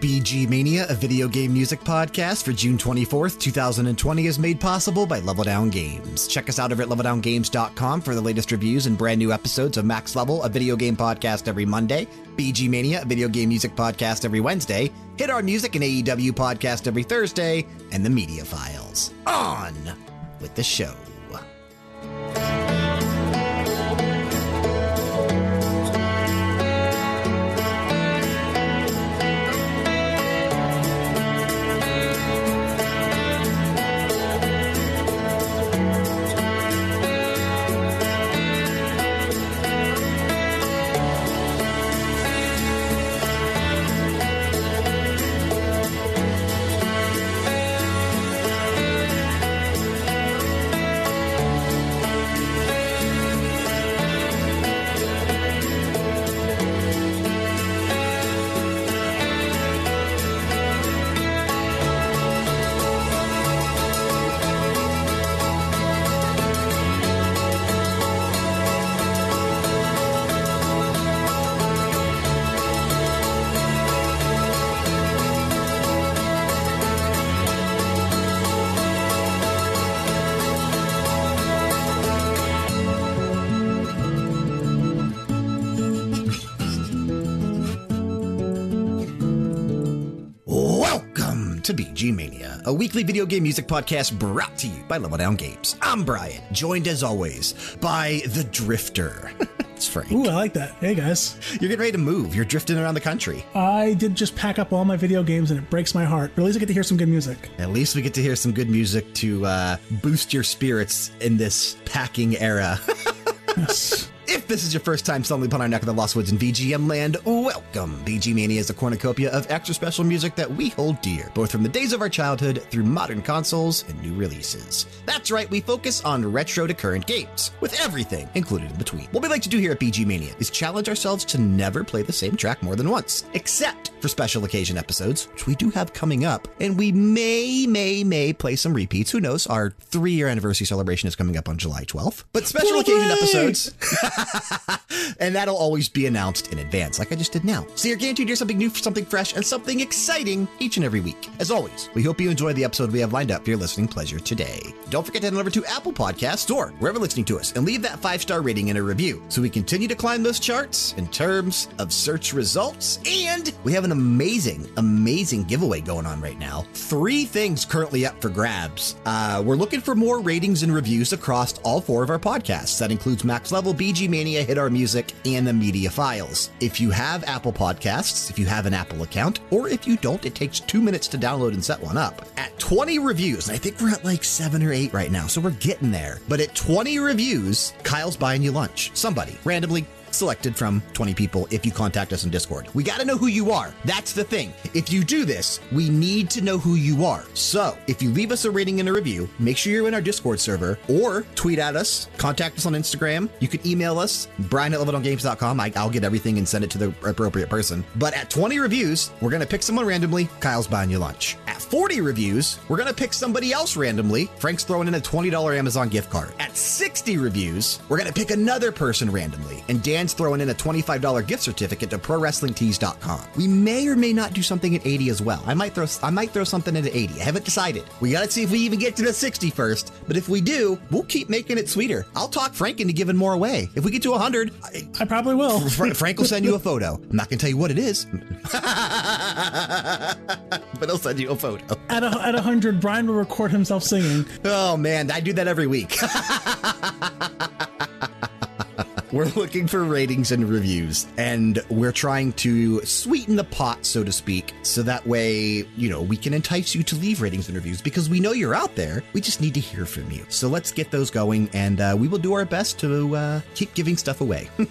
BG Mania, a video game music podcast for June 24th, 2020, is made possible by Level Down Games. Check us out over at leveldowngames.com for the latest reviews and brand new episodes of Max Level, a video game podcast every Monday, BG Mania, a video game music podcast every Wednesday, Hit Our Music, and AEW podcast every Thursday, and the Media Files. On with the show. A weekly video game music podcast brought to you by Level Down Games. I'm Brian, joined as always by the Drifter. it's Frank. Ooh, I like that. Hey guys, You're getting ready to move. You're drifting around the country. I did just pack up all my video games, and it breaks my heart. But at least I get to hear some good music. At least we get to hear some good music to uh, boost your spirits in this packing era. Yes. If this is your first time stumbling upon our neck of the Lost Woods in VGM land, welcome. BG Mania is a cornucopia of extra special music that we hold dear, both from the days of our childhood through modern consoles and new releases. That's right, we focus on retro to current games, with everything included in between. What we like to do here at BG Mania is challenge ourselves to never play the same track more than once, except for special occasion episodes, which we do have coming up, and we may, may, may play some repeats. Who knows? Our three year anniversary celebration is coming up on July 12th. But special occasion episodes and that'll always be announced in advance, like I just did now. So you're guaranteed to hear something new, something fresh, and something exciting each and every week. As always, we hope you enjoy the episode we have lined up for your listening pleasure today. Don't forget to head over to Apple Podcasts or wherever listening to us and leave that five star rating and a review so we continue to climb those charts in terms of search results. And we have an amazing, amazing giveaway going on right now. Three things currently up for grabs. Uh, we're looking for more ratings and reviews across all four of our podcasts. That includes Max Level, BG Mania, Hit Our Music, and the Media Files. If you have Apple Podcasts, if you have an Apple account, or if you don't, it takes two minutes to download and set one up. At 20 reviews, I think we're at like seven or eight right now, so we're getting there. But at 20 reviews, Kyle's buying you lunch. Somebody randomly selected from 20 people if you contact us in Discord. We got to know who you are. That's the thing. If you do this, we need to know who you are. So if you leave us a rating and a review, make sure you're in our Discord server or tweet at us, contact us on Instagram. You can email us, brian at leveldowngames.com. I, I'll get everything and send it to the appropriate person. But at 20 reviews, we're going to pick someone randomly. Kyle's buying you lunch. At 40 reviews, we're going to pick somebody else randomly. Frank's throwing in a $20 Amazon gift card. At 60 reviews, we're going to pick another person randomly. And Throwing in a $25 gift certificate to ProWrestlingTees.com. We may or may not do something at 80 as well. I might throw I might throw something at 80. I haven't decided. We got to see if we even get to the 60 first. But if we do, we'll keep making it sweeter. I'll talk Frank into giving more away. If we get to 100, I, I probably will. Fra- Frank will send you a photo. I'm not to tell you what it is, but he'll send you a photo. At a, at 100, Brian will record himself singing. Oh man, I do that every week. We're looking for ratings and reviews, and we're trying to sweeten the pot, so to speak, so that way, you know, we can entice you to leave ratings and reviews because we know you're out there. We just need to hear from you. So let's get those going, and uh, we will do our best to uh, keep giving stuff away. but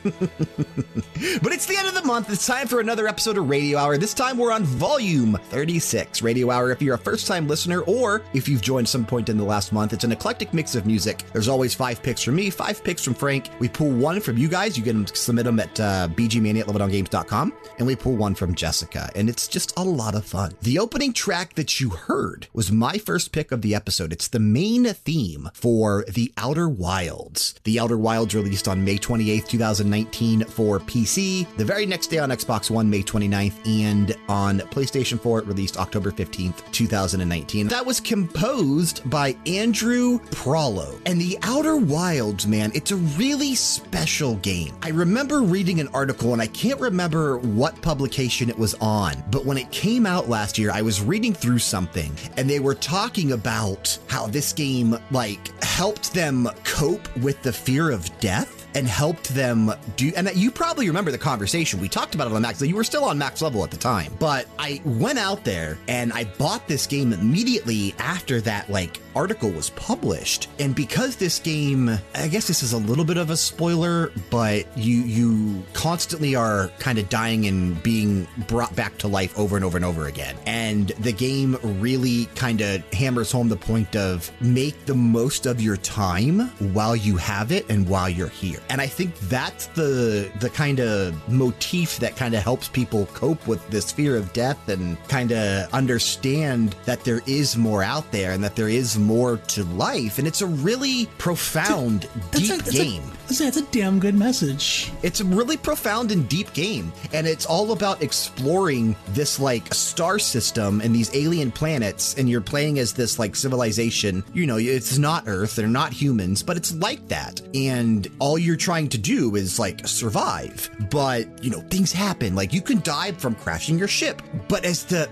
it's the end of the month. It's time for another episode of Radio Hour. This time we're on volume 36. Radio Hour, if you're a first time listener or if you've joined some point in the last month, it's an eclectic mix of music. There's always five picks from me, five picks from Frank. We pull one from from you guys. You can submit them at uh, bgmania at leveldowngames.com, and we pull one from Jessica, and it's just a lot of fun. The opening track that you heard was my first pick of the episode. It's the main theme for The Outer Wilds. The Outer Wilds released on May 28th, 2019 for PC, the very next day on Xbox One, May 29th, and on PlayStation 4, it released October 15th, 2019. That was composed by Andrew Prahlow. And The Outer Wilds, man, it's a really special game. I remember reading an article, and I can't remember what publication it was on, but when it came out last year, I was reading through something, and they were talking about how this game, like, helped them cope with the fear of death and helped them do. And you probably remember the conversation. We talked about it on max. You were still on max level at the time, but I went out there and I bought this game immediately after that, like, article was published. And because this game, I guess this is a little bit of a spoiler, but you you constantly are kind of dying and being brought back to life over and over and over again. And the game really kind of hammers home the point of make the most of your time while you have it and while you're here. And I think that's the the kind of motif that kind of helps people cope with this fear of death and kind of understand that there is more out there and that there is more to life. And it's a really profound, That's deep a, that's game. A, that's a damn good message. It's a really profound and deep game, and it's all about exploring this like star system and these alien planets. And you're playing as this like civilization. You know, it's not Earth, they're not humans, but it's like that. And all you're trying to do is like survive. But you know, things happen. Like you can die from crashing your ship. But as the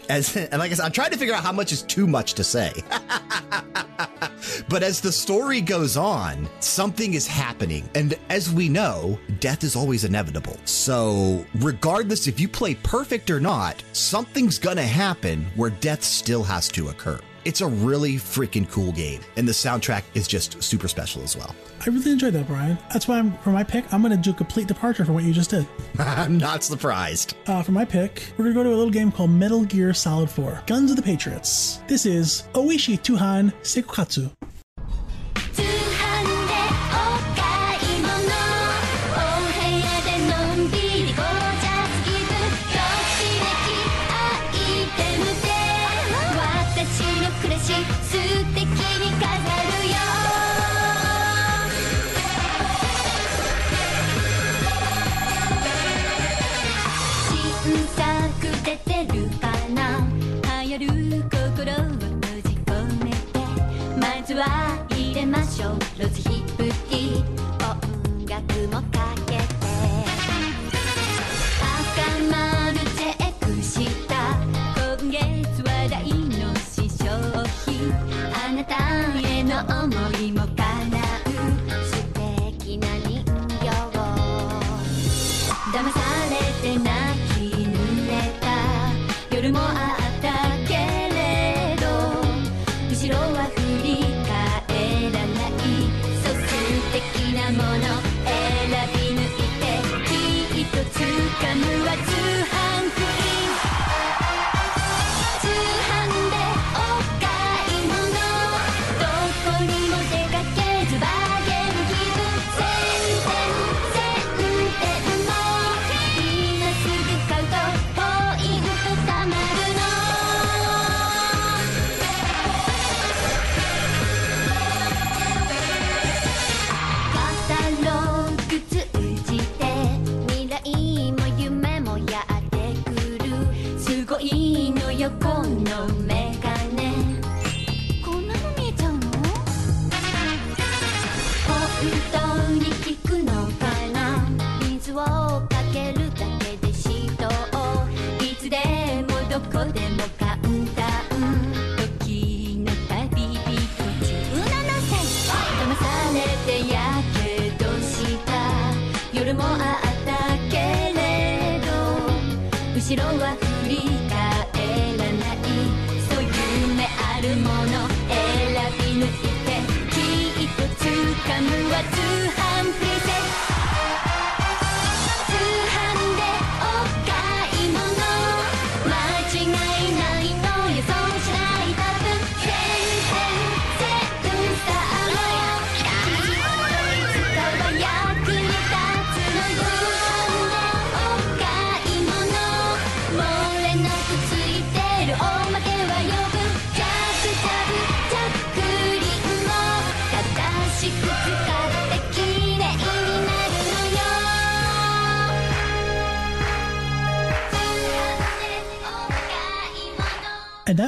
as and like I said, I'm trying to figure out how much is too much to say. But as the story goes on, something is happening. And as we know, death is always inevitable. So, regardless if you play perfect or not, something's gonna happen where death still has to occur. It's a really freaking cool game, and the soundtrack is just super special as well. I really enjoyed that, Brian. That's why I'm, for my pick, I'm going to do a complete departure from what you just did. I'm not surprised. Uh, for my pick, we're going to go to a little game called Metal Gear Solid 4 Guns of the Patriots. This is Oishi Tuhan Sekukatsu. 甘い後ろは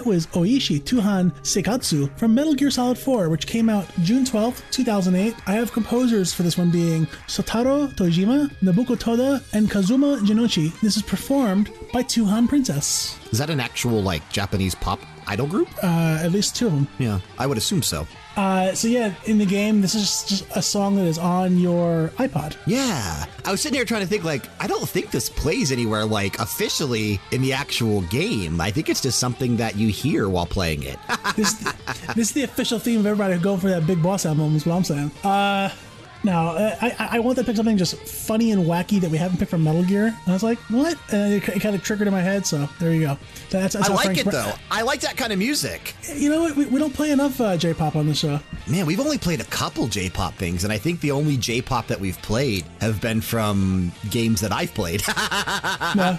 that was Oishi Tuhan Sekatsu from Metal Gear Solid 4, which came out June 12th, 2008. I have composers for this one being Sotaro Tojima, Nobuko Toda, and Kazuma Jinnouchi. This is performed by Tuhan Princess. Is that an actual, like, Japanese pop idol group? Uh, at least two of them. yeah, I would assume so. Uh, so yeah, in the game, this is just a song that is on your iPod. Yeah. I was sitting here trying to think, like, I don't think this plays anywhere, like, officially in the actual game. I think it's just something that you hear while playing it. This, this is the official theme of everybody going for that big boss album. Is what I'm saying. Uh, now uh, I, I want to pick something just funny and wacky that we haven't picked from Metal Gear. And I was like, what? And it, it kind of triggered in my head. So there you go. That's, that's I like Frank's it, though. I like that kind of music. You know what? We, we don't play enough uh, J-pop on the show. Man, we've only played a couple J pop things, and I think the only J pop that we've played have been from games that I've played. No.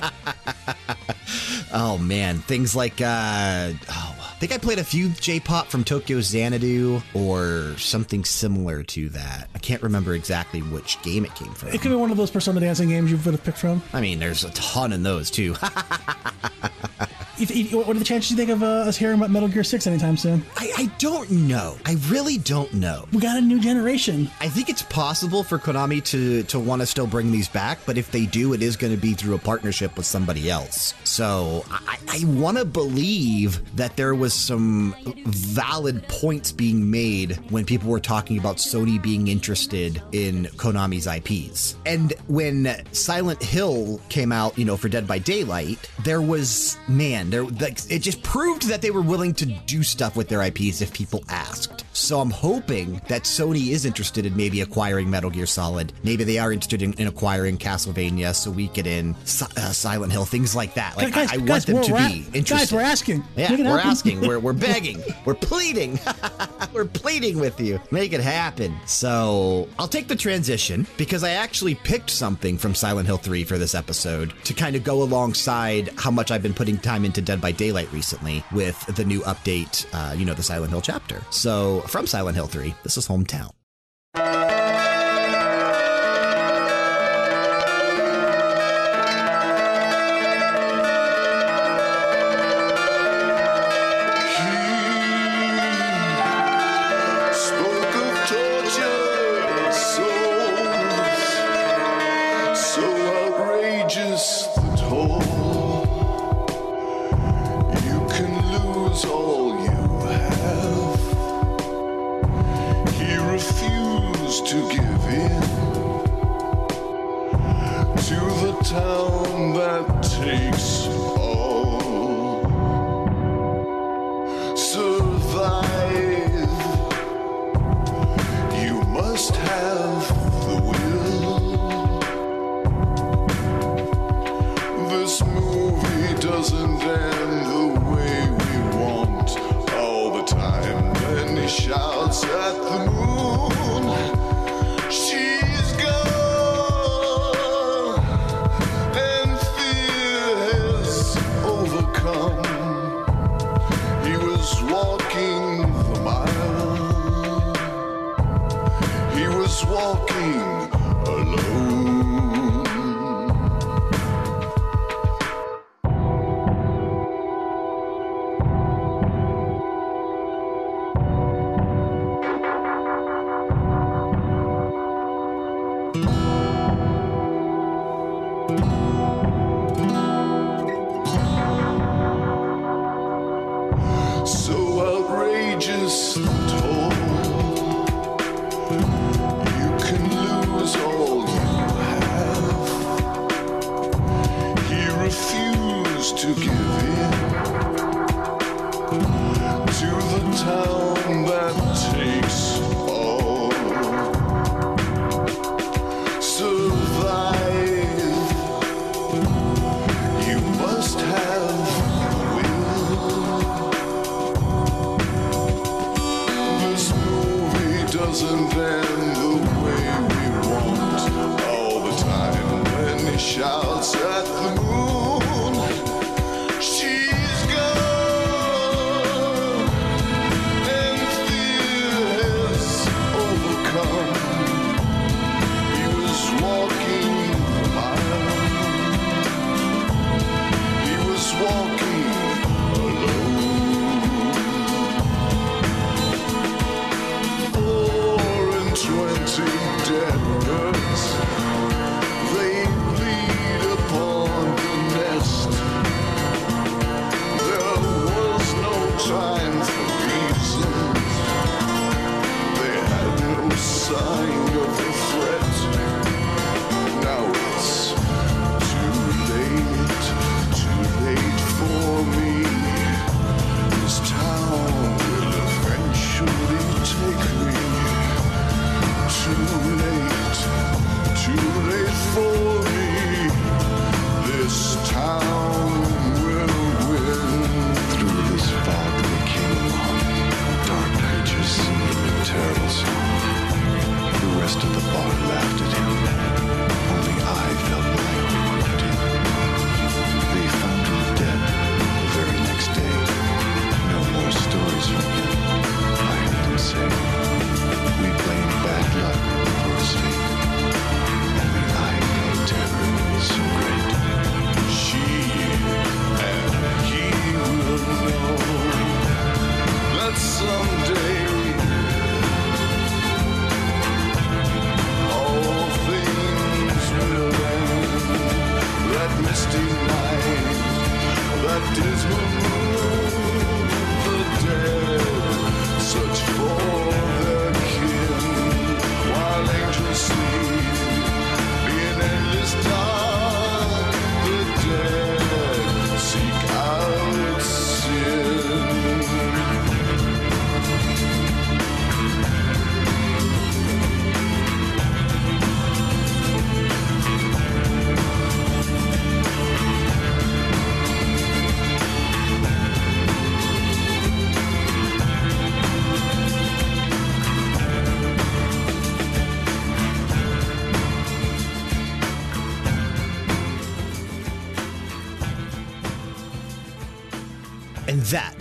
oh, man. Things like, uh, oh, think I played a few J pop from Tokyo Xanadu or something similar to that. I can't remember exactly which game it came from. It could be one of those Persona dancing games you would have picked from. I mean, there's a ton in those too. If, if, what are the chances you think of uh, us hearing about Metal Gear 6 anytime soon? I, I don't know. I really don't know. We got a new generation. I think it's possible for Konami to to want to still bring these back, but if they do, it is going to be through a partnership with somebody else. So I, I want to believe that there was some valid points being made when people were talking about Sony being interested in Konami's IPs. And when Silent Hill came out, you know, for Dead by Daylight, there was man, there like it just proved that they were willing to do stuff with their IPs if people asked. So I'm hoping that Sony is interested in maybe acquiring Metal Gear Solid. Maybe they are interested in, in acquiring Castlevania, so we get in Si- uh, Silent Hill, things like that. Like guys, I, I want them to be interested. Guys, we're asking. Yeah, we're happen. asking. We're, we're begging. we're pleading. we're pleading with you. Make it happen. So I'll take the transition because I actually picked something from Silent Hill 3 for this episode to kind of go alongside how much I've been putting time into Dead by Daylight recently with the new update, uh, you know, the Silent Hill chapter. So from Silent Hill 3, this is Hometown.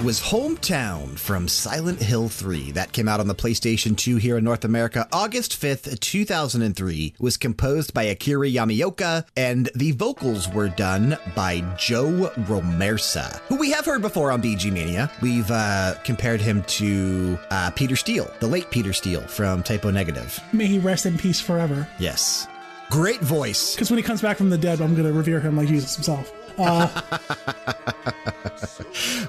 Was Hometown from Silent Hill 3. That came out on the PlayStation 2 here in North America August 5th, 2003. It was composed by Akira Yamaoka, and the vocals were done by Joe Romersa, who we have heard before on BG Mania. We've uh, compared him to uh, Peter Steele, the late Peter Steele from Type O Negative. May he rest in peace forever. Yes. Great voice. Because when he comes back from the dead, I'm going to revere him like Jesus himself.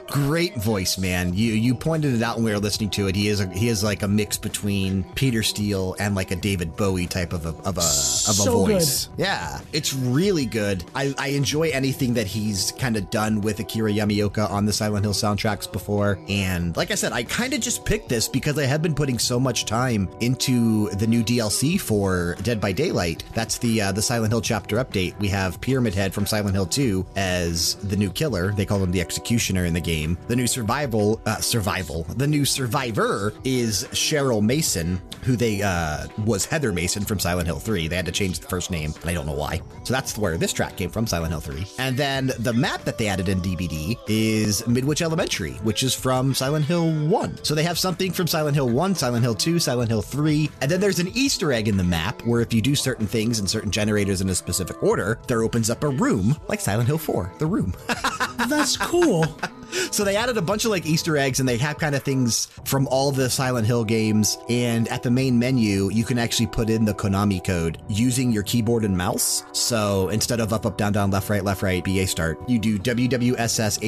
Great voice, man. You you pointed it out when we were listening to it. He is a, he is like a mix between Peter Steele and like a David Bowie type of a of a of a So voice. Yeah, it's really good. I, I enjoy anything that he's kind of done with Akira Yamaoka on the Silent Hill soundtracks before. And like I said, I kind of just picked this because I have been putting so much time into the new DLC for Dead by Daylight. That's the uh, the Silent Hill chapter update. We have Pyramid Head from Silent Hill 2 as the new killer. They call him the executioner in the game. The new survival uh, survival. The new survivor is Cheryl Mason, who they uh, was Heather Mason from Silent Hill 3. They had to change the first name, and I don't know why. So that's where this track came from, Silent Hill 3. And then the map that they added in DBD is Midwich Elementary, which is from Silent Hill 1. So they have something from Silent Hill 1, Silent Hill 2, Silent Hill 3, and then there's an Easter egg in the map where if you do certain things in certain generators in a specific order, there opens up a room like Silent Hill 4, the room. That's cool. So they added a bunch of like Easter eggs and they have kind of things from all the Silent Hill games. And at the main menu, you can actually put in the Konami code using your keyboard and mouse. So instead of up, up, down, down, left, right, left, right, BA start, you do WWSS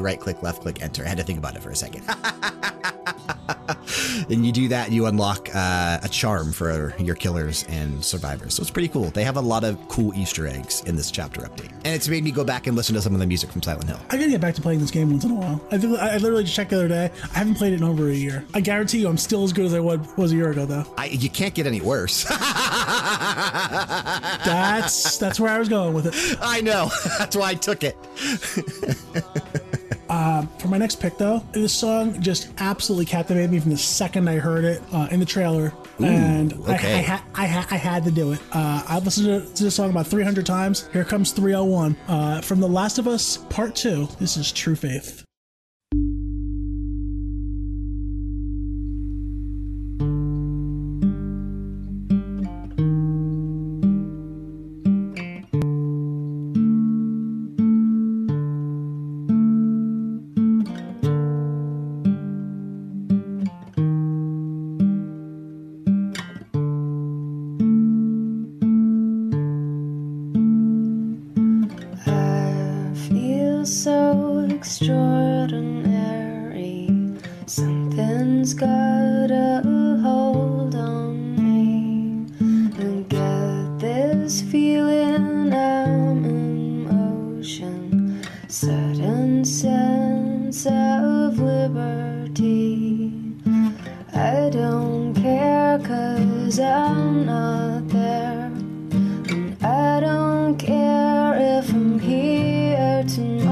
right click, left click, enter. I had to think about it for a second. and you do that, you unlock uh, a charm for your killers and survivors. So it's pretty cool. They have a lot of cool Easter eggs in this chapter update. And it's made me go back and listen to some of the music from Silent Hill. I gotta get back to playing this game once in a while. I, think- I literally just checked the other day. I haven't played it in over a year. I guarantee you, I'm still as good as I was, a year ago, though. I, you can't get any worse. That's that's where I was going with it. I know. That's why I took it. For my next pick, though, this song just absolutely captivated me from the second I heard it uh, in the trailer, and I, I, okay. ha- I, ha- I had to do it. Uh, I've listened to, to this song about 300 times. Here comes 301 uh, from The Last of Us Part Two. This is True Faith. Of liberty. I don't care cause I'm not there. And I don't care if I'm here tomorrow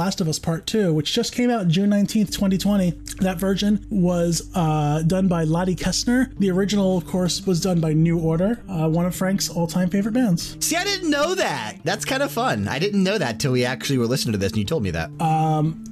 Last of Us Part 2, which just came out June 19th, 2020. That version was uh, done by Lotte Kestner. The original, of course, was done by New Order, uh, one of Frank's all time favorite bands. See, I didn't know that. That's kind of fun. I didn't know that till we actually were listening to this and you told me that.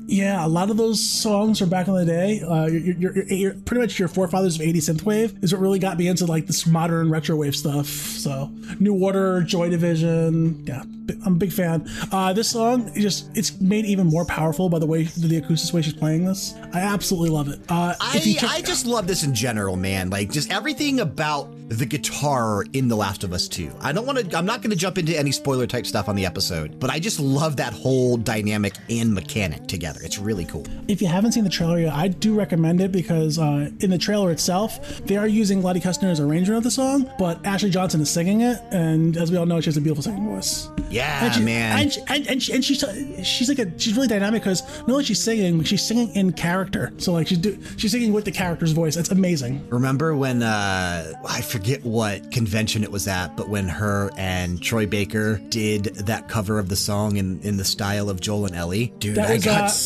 Yeah, a lot of those songs from back in the day, uh, you're, you're, you're, pretty much your forefathers of 80 synthwave is what really got me into like this modern retro wave stuff. So, New Order, Joy Division, yeah, I'm a big fan. Uh, this song just it's made even more powerful by the way the acoustic way she's playing this. I absolutely love it. Uh, I, check- I just love this in general, man. Like just everything about the guitar in The Last of Us 2. I don't want to, I'm not going to jump into any spoiler type stuff on the episode, but I just love that whole dynamic and mechanic together. It's really cool. if you haven't seen the trailer yet, I do recommend it because uh, in the trailer itself, they are using Lotte Kestner as arranger of the song, but Ashley Johnson is singing it, and as we all know, she has a beautiful singing voice. Yeah, and she, man. And, she, and, and, she, and she's she's like a she's really dynamic because not only she's singing, she's singing in character. So like she's do, she's singing with the character's voice. It's amazing. Remember when uh, I forget what convention it was at, but when her and Troy Baker did that cover of the song in, in the style of Joel and Ellie, dude, That I was, got uh, it was-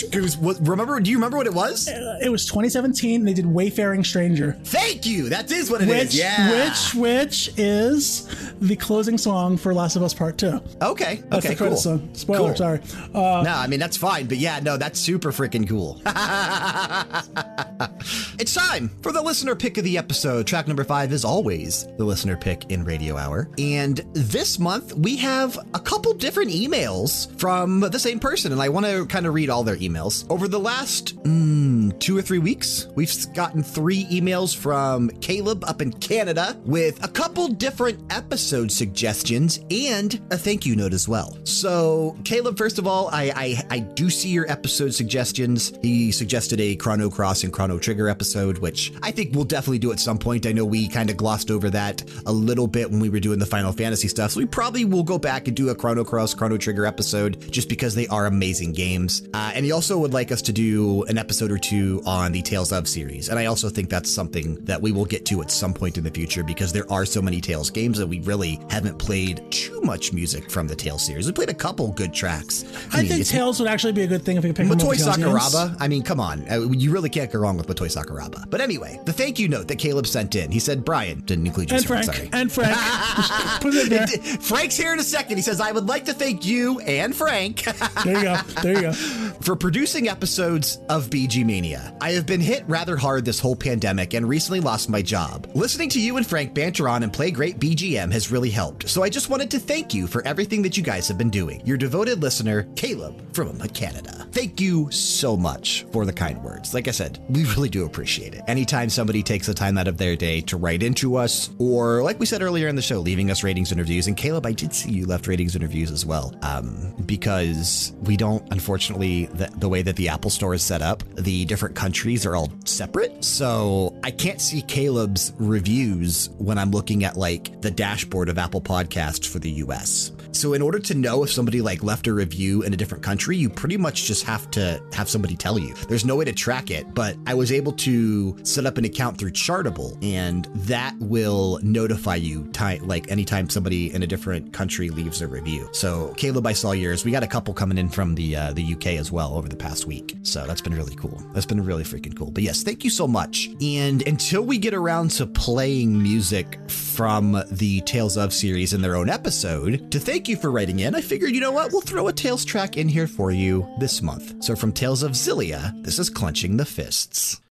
such goose. Remember? Do you remember what it was? Uh, It was 2017. They did Wayfaring Stranger, Thank you. That is what it is. which Yeah. which which is the closing song for Last of Us Part Two. Okay. That's okay. the credit cool. song. Spoiler, Cool. sorry. Uh, no, I mean that's fine, but yeah, no, that's super freaking cool. it's time for the listener pick of the episode. Track number five is always the listener pick in Radio Hour, and this month we have a couple different emails from the same person, and I want to kind of read all their emails over the last mm, two or three weeks. We've gotten three emails from Caleb up in Canada with a couple different episode suggestions and a thank you note as well. So, Caleb, first of all, I, I, I do see your episode suggestions. He suggested a Chrono Cross and Chrono Trigger episode, which I think we'll definitely do at some point. I know we kind of glossed over that a little bit when we were doing the Final Fantasy stuff. So, we probably will go back and do a Chrono Cross, Chrono Trigger episode just because they are amazing games. Uh, and he also would like us to do an episode or two on the Tales of series. And I also think that's something that we will get to at some point in the future because there are so many Tales games that we really haven't played too much music from the Tales series. We played a couple good tracks. I, mean, think Tales would actually be a good thing if we could pick him up Motoi games. Sakuraba. I mean, come on. Uh, you really can't go wrong with Motoi Sakuraba. But anyway, the thank you note that Caleb sent in. He said, Brian, didn't include you, And Frank. sorry. And Frank. Put it there. Frank's here in a second. He says, I would like to thank you and Frank There you go. There you go. for producing episodes of BG Mania. I have been hit rather hard this whole pandemic and recently lost my job. Listening to you and Frank banter on and play great BGM has really helped, so I just wanted to thank you for everything that you guys have been doing. Your devoted listener, Caleb from Canada. Thank you so much for the kind words. Like I said, we really do appreciate it. Anytime somebody takes the time out of their day to write into us, or like we said earlier in the show, leaving us ratings and reviews. And Caleb, I did see you left ratings and reviews as well, um, because we don't, unfortunately, the, the way that the Apple Store is set up, the different countries are all separate. So I can't see Caleb's reviews when I'm looking at like the dashboard of Apple Podcasts for the US. So in order to know if somebody like left a review in a different country, you pretty much just have to have somebody tell you. There's no way to track it, but I was able to set up an account through Chartable and that will notify you like anytime somebody in a different country leaves a review. So Caleb, I saw yours. We got a couple coming in from the uh, the UK as well over the past week. So that's been really cool. That's been really freaking cool. But yes, thank you so much. And until we get around to playing music from the Tales of series in their own episode, to thank you for writing in, I figured, you know what? We'll throw a Tales track in here for you this month. So from Tales of Xillia, this is Clenching the Fists.「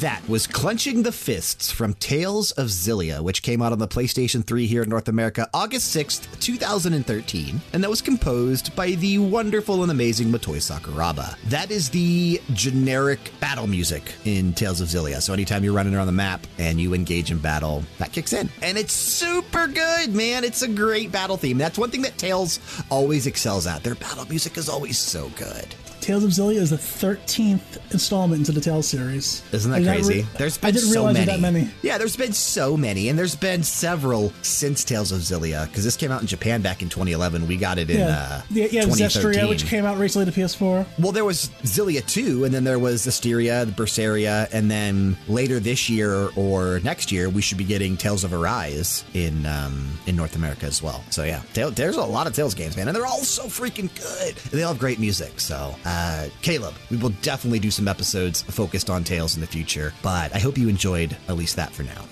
that was Clenching the Fists from Tales of Xillia, which came out on the PlayStation 3 here in North America August 6th, 2013, and that was composed by the wonderful and amazing Motoi Sakuraba. That is the generic battle music in Tales of Xillia. So anytime you're running around the map and you engage in battle, that kicks in. And it's super good, man. It's a great battle theme. That's one thing that Tales always excels at. Their battle music is always so good. Tales of Xillia is the 13th installment into the Tales series. Isn't that I crazy? re- there's been I didn't so realize many. that many. Yeah, there's been so many, and there's been several since Tales of Xillia because this came out in Japan back in 2011. We got it in Yeah, uh, yeah, yeah 2013. Zestiria, which came out recently to PS4. Well, there was Xillia 2, and then there was Zestiria, the Berseria, and then later this year or next year, we should be getting Tales of Arise in um, in North America as well. So, yeah, there's a lot of Tales games, man, and they're all so freaking good. And they all have great music. So, uh, Caleb, we will definitely do some episodes focused on Tales in the future, but I hope you enjoyed at least that for now.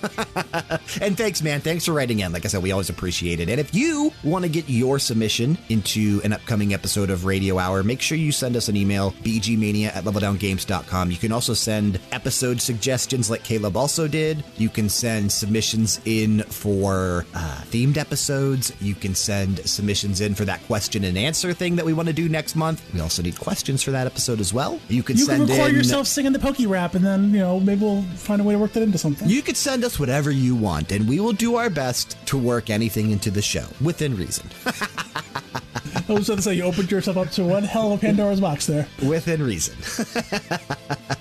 and thanks, man. Thanks for writing in. Like I said, we always appreciate it. And if you want to get your submission into an upcoming episode of Radio Hour, make sure you send us an email, bgmania at leveldowngames.com. You can also send episode suggestions like Caleb also did. You can send submissions in for uh, themed episodes. You can send submissions in for that question and answer thing that we want to do next month. We also need questions for that episode as well. You could You can send record in yourself singing the Poke Rap, and then, you know, maybe we'll find a way to work that into something. You could send us whatever you want, and we will do our best to work anything into the show within reason. I was going to say, you opened yourself up to one hell of a Pandora's box there. within reason.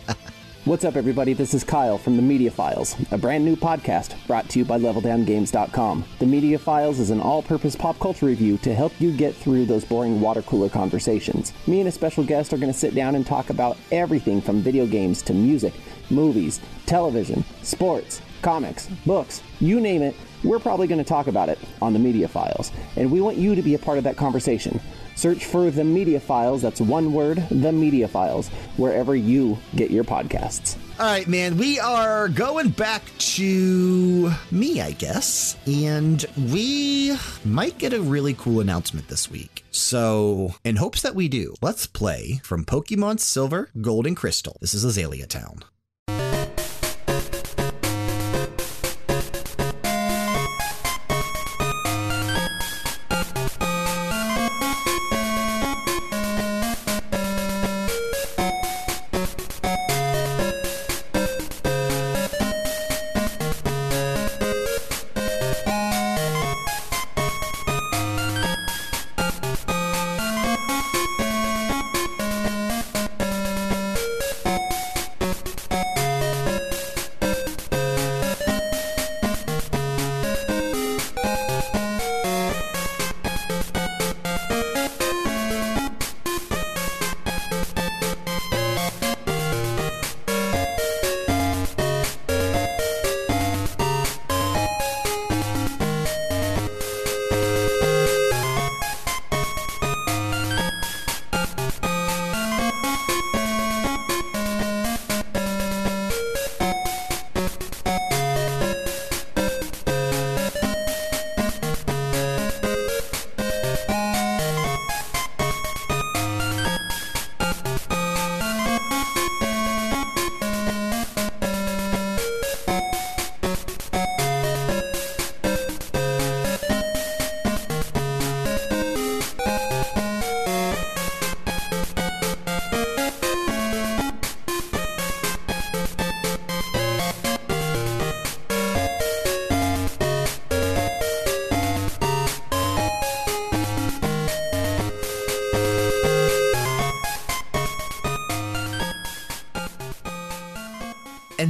What's up, everybody? This is Kyle from The Media Files, a brand new podcast brought to you by LevelDownGames.com. The Media Files is an all purpose pop culture review to help you get through those boring water cooler conversations. Me and a special guest are going to sit down and talk about everything from video games to music, movies, television, sports, comics, books, you name it. We're probably going to talk about it on The Media Files, and we want you to be a part of that conversation. Search for The Media Files, that's one word, The Media Files, wherever you get your podcasts. All right, man, we are going back to me, I guess, and we might get a really cool announcement this week. So, in hopes that we do, let's play from Pokemon Silver, Gold, and Crystal. This is Azalea Town.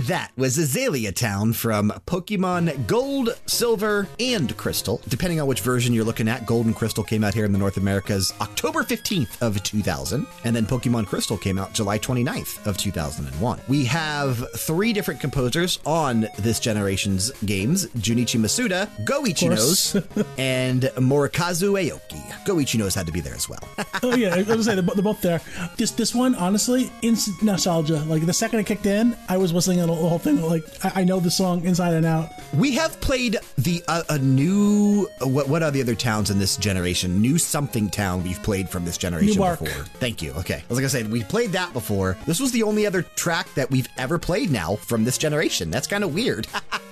That was Azalea Town from Pokemon Gold, Silver, and Crystal. Depending on which version you're looking at, Gold and Crystal came out here in the North Americas October 15th of 2000, and then Pokemon Crystal came out July 29th of 2001. We have three different composers on this generation's games, Junichi Masuda, Goichi course. and Morikazu Aoki. Go Ichinose had to be there as well. oh yeah, I was gonna say they're, both there. This this one, honestly, instant nostalgia. Like the second it kicked in, I was whistling the whole thing. Like I, I know the song inside and out. We have played the uh, a new what what are the other towns in this generation? New something town we've played from this generation New Bark. before. Thank you. Okay, I was gonna say we played that before. This was the only other track that we've ever played now from this generation. That's kind of weird.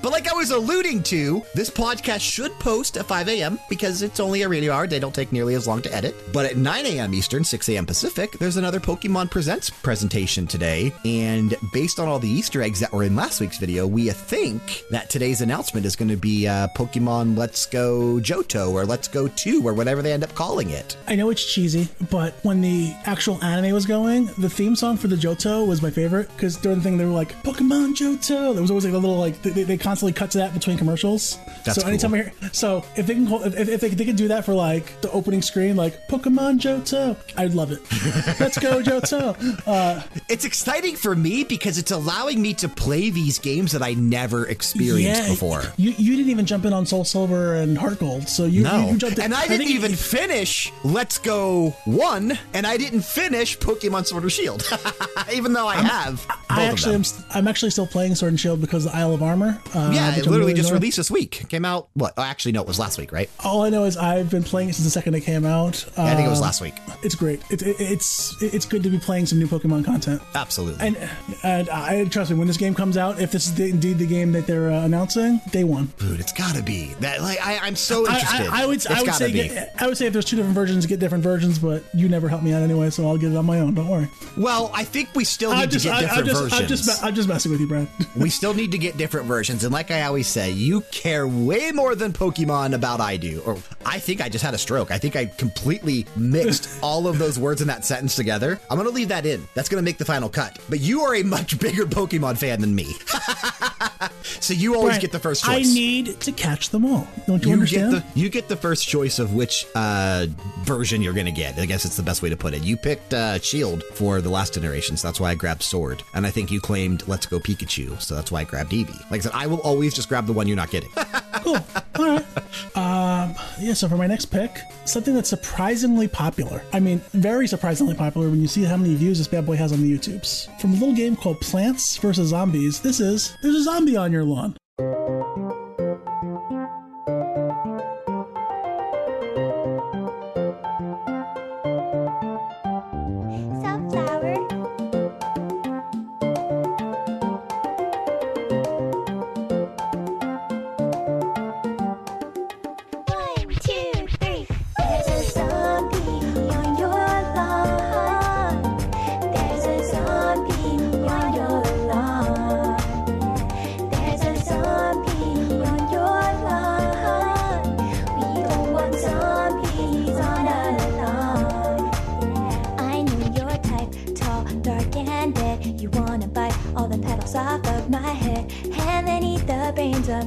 But like I was alluding to, this podcast should post at 5 a.m. because it's only a radio hour. They don't take nearly as long to edit. But at 9 a.m. Eastern, 6 a.m. Pacific, there's another Pokemon Presents presentation today. And based on all the Easter eggs that were in last week's video, we think that today's announcement is going to be uh, Pokemon Let's Go Johto or Let's Go 2 or whatever they end up calling it. I know it's cheesy, but when the actual anime was going, the theme song for the Johto was my favorite because during the thing they were like Pokemon Johto. There was always like a little like they, they constantly cut to that between commercials. That's so anytime cool. I hear, so if they can if, if they, they can do that for like the opening screen, like Pokemon Johto, I'd love it. Let's go Johto. Uh, It's exciting for me because it's allowing me to play these games that I never experienced yeah, before. You you didn't even jump in on Soul Silver and Heart Gold, so you No. you, you jumped in. and I didn't even it- finish Let's Go 1, and I didn't finish Pokemon Sword or Shield, even though I have I actually am, I'm actually still playing Sword and Shield because the Isle of Armor. Uh, yeah, it literally really just released this week. Came out, what? Oh, actually, no, it was last week, right? All I know is I've been playing it since the second it came out. I think it was last week. It's great. It, it, it's it's good to be playing some new Pokemon content. Absolutely. And and I trust me when this game comes out, if this is the, indeed the game that they're uh, announcing, day one. Dude, it's gotta be. That like I, I'm so I, interested. I, I would It's I would say get, I would say if there's two different versions, get different versions. But you never help me out anyway, so I'll get it on my own. Don't worry. Well, I think we still need just to get I, different I'm just versions. I'm just I'm just messing with you, Brad. we still need to get different versions. And like I always say, you care way more than Pokemon about I do. Or I think I just had a stroke. I think I completely mixed all of those words in that sentence together. I'm going to leave that in. That's going to make the final cut. But you are a much bigger Pokemon fan than me. so you always Brian, get the first choice. I need to catch them all. Don't you, you understand? get the you get the first choice of which uh, version you're going to get. I guess it's the best way to put it. You picked uh, Shield for the last generation, so that's why I grabbed Sword, and I think you claimed Let's Go Pikachu, so that's why I grabbed Eevee. Like I said, I will always just grab the one you're not getting. cool. All right. Um, yeah, so for my next pick, something that's surprisingly popular. I mean, very surprisingly popular when you see how many views this bad boy has on the YouTubes. From a little game called Plants vs. Zombies, this is There's a Zombie on Your Lawn.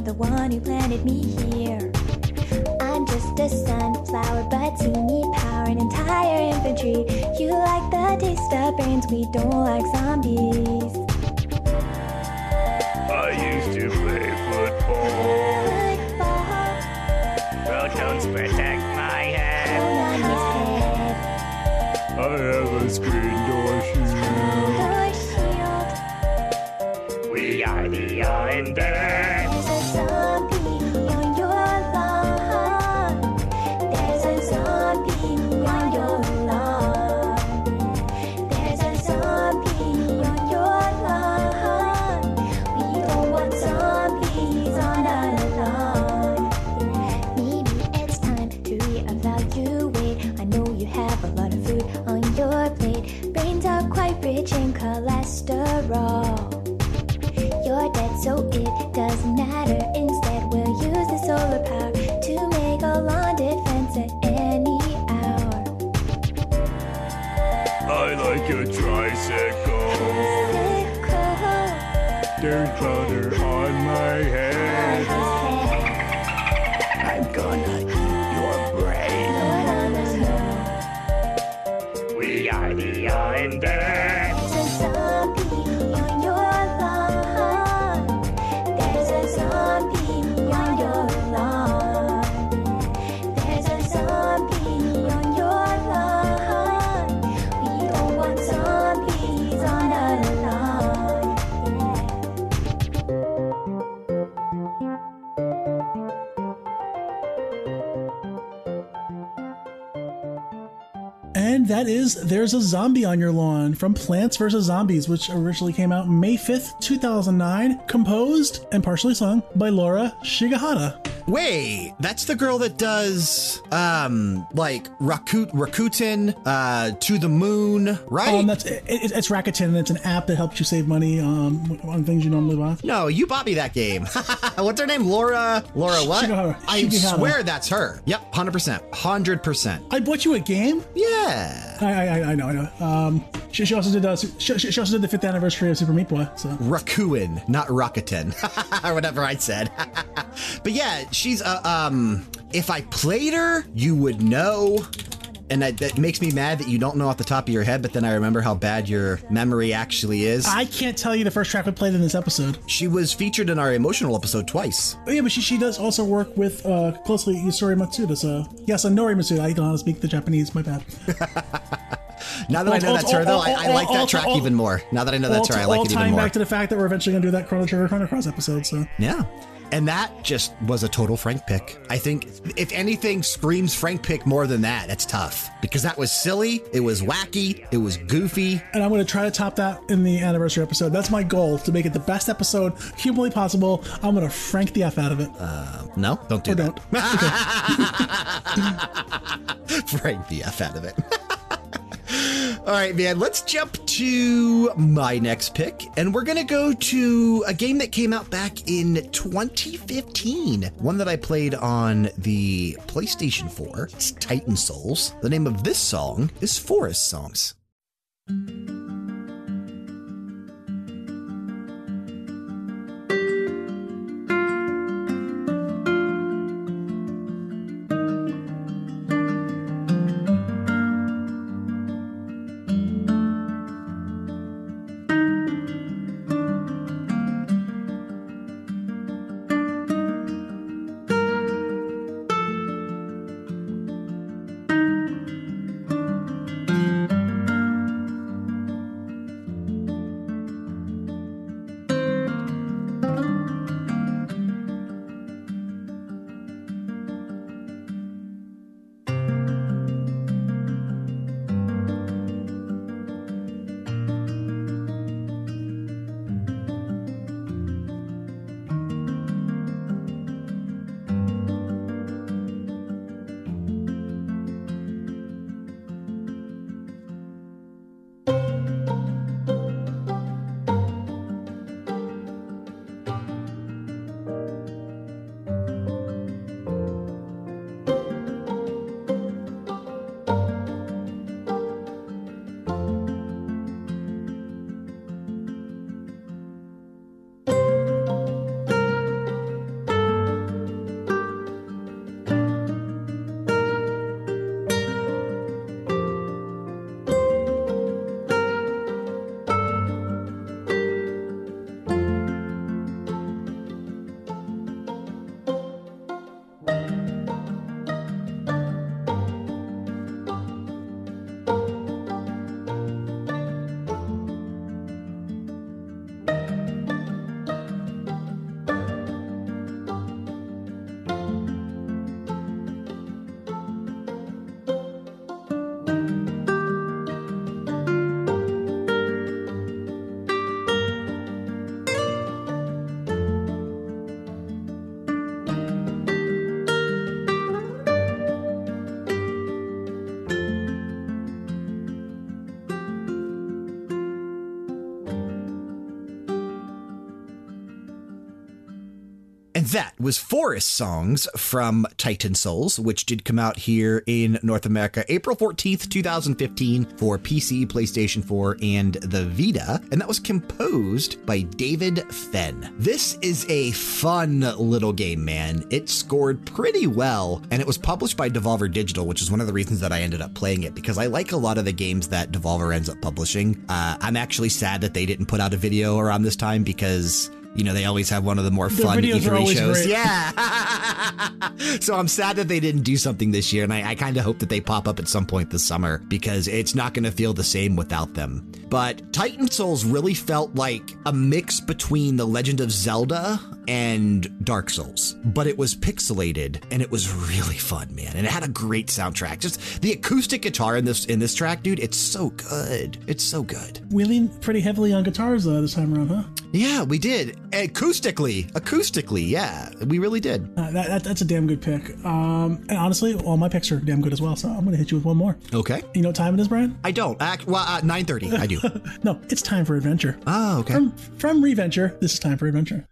The one who planted me here. I'm just a sunflower, but you need power and entire infantry. You like the taste of brains, we don't like zombies. I used to that is There's a Zombie on Your Lawn from Plants vs. Zombies, which originally came out May 5th, 2009, composed and partially sung by Laura Shigihara. Wait, that's the girl that does um like Rakut Rakuten uh to the moon, right? Um, that's it, it- it's Rakuten, and it's an app that helps you save money um, on things you normally buy. no, you bought me that game. What's her name? Laura Laura what? Shigihara. I Shigihara. swear that's her. Yep, 100%. 100%. I bought you a game. Yeah. I I, I- I know I know. Um, she, she also did uh, she, she she also did the fifth anniversary of Super Meat Boy. So Rakuen, not Rakuten, or whatever I said. but yeah, she's uh, um. If I played her, you would know, and that, that makes me mad that you don't know off the top of your head. But then I remember how bad your memory actually is. I can't tell you the first track we played in this episode. she was featured in our emotional episode twice. Oh, yeah, but she, she does also work with uh, closely Yusori Matsuda. So yes, uh, Nori Matsuda. I don't know how to speak the Japanese. My bad. Now that I know All- that's her, though, all- I, I all- like all- that track all- even more. Now that I know that's all, her, I like it even more. All tying back to the fact that we're eventually going to do that Chrono Trigger Chrono Cross episode. So Yeah. And that just was a total Frank pick. I think if anything screams Frank pick more than that, it's tough because that was silly, it was wacky, it was goofy. and I'm going to try to top that in the anniversary episode. That's my goal to make it the best episode humanly possible. I'm going to frank the f out of it. Uh, no, don't do or that. don't. Frank the F out of it. All right, man, let's jump to my next pick. And we're going to go to a game that came out back in 2015. One that I played on the PlayStation 4. It's Titan Souls. The name of this song is Forest Songs. And that was Forest Songs from Titan Souls, which did come out here in North America April 14th, 2015 for PC, PlayStation 4, and the Vita. And that was composed by David Fenn. This is a fun little game, man. It scored pretty well, and it was published by Devolver Digital, which is one of the reasons that I ended up playing it because I like a lot of the games that Devolver ends up publishing. Uh, I'm actually sad that they didn't put out a video around this time because. You know, they always have one of the more fun videos E3 shows. great. Yeah. so I'm sad that they didn't do something this year, and I, I kind of hope that they pop up at some point this summer because it's not going to feel the same without them. But Titan Souls really felt like a mix between The Legend of Zelda and Dark Souls, but it was pixelated and it was really fun, man. And it had a great soundtrack. Just the acoustic guitar in this in this track, dude, it's so good. It's so good. We leaned pretty heavily on guitars uh, this time around, huh? Yeah, we did. Acoustically, acoustically, yeah, we really did. Uh, that, that, that's a damn good pick. Um, and honestly, all my picks are damn good as well. So I'm going to hit you with one more. Okay. You know what time it is, Brian? I don't. Act, well, uh, 9.30, I do. No, it's time for adventure. oh, okay. From from Reventure, this is time for adventure.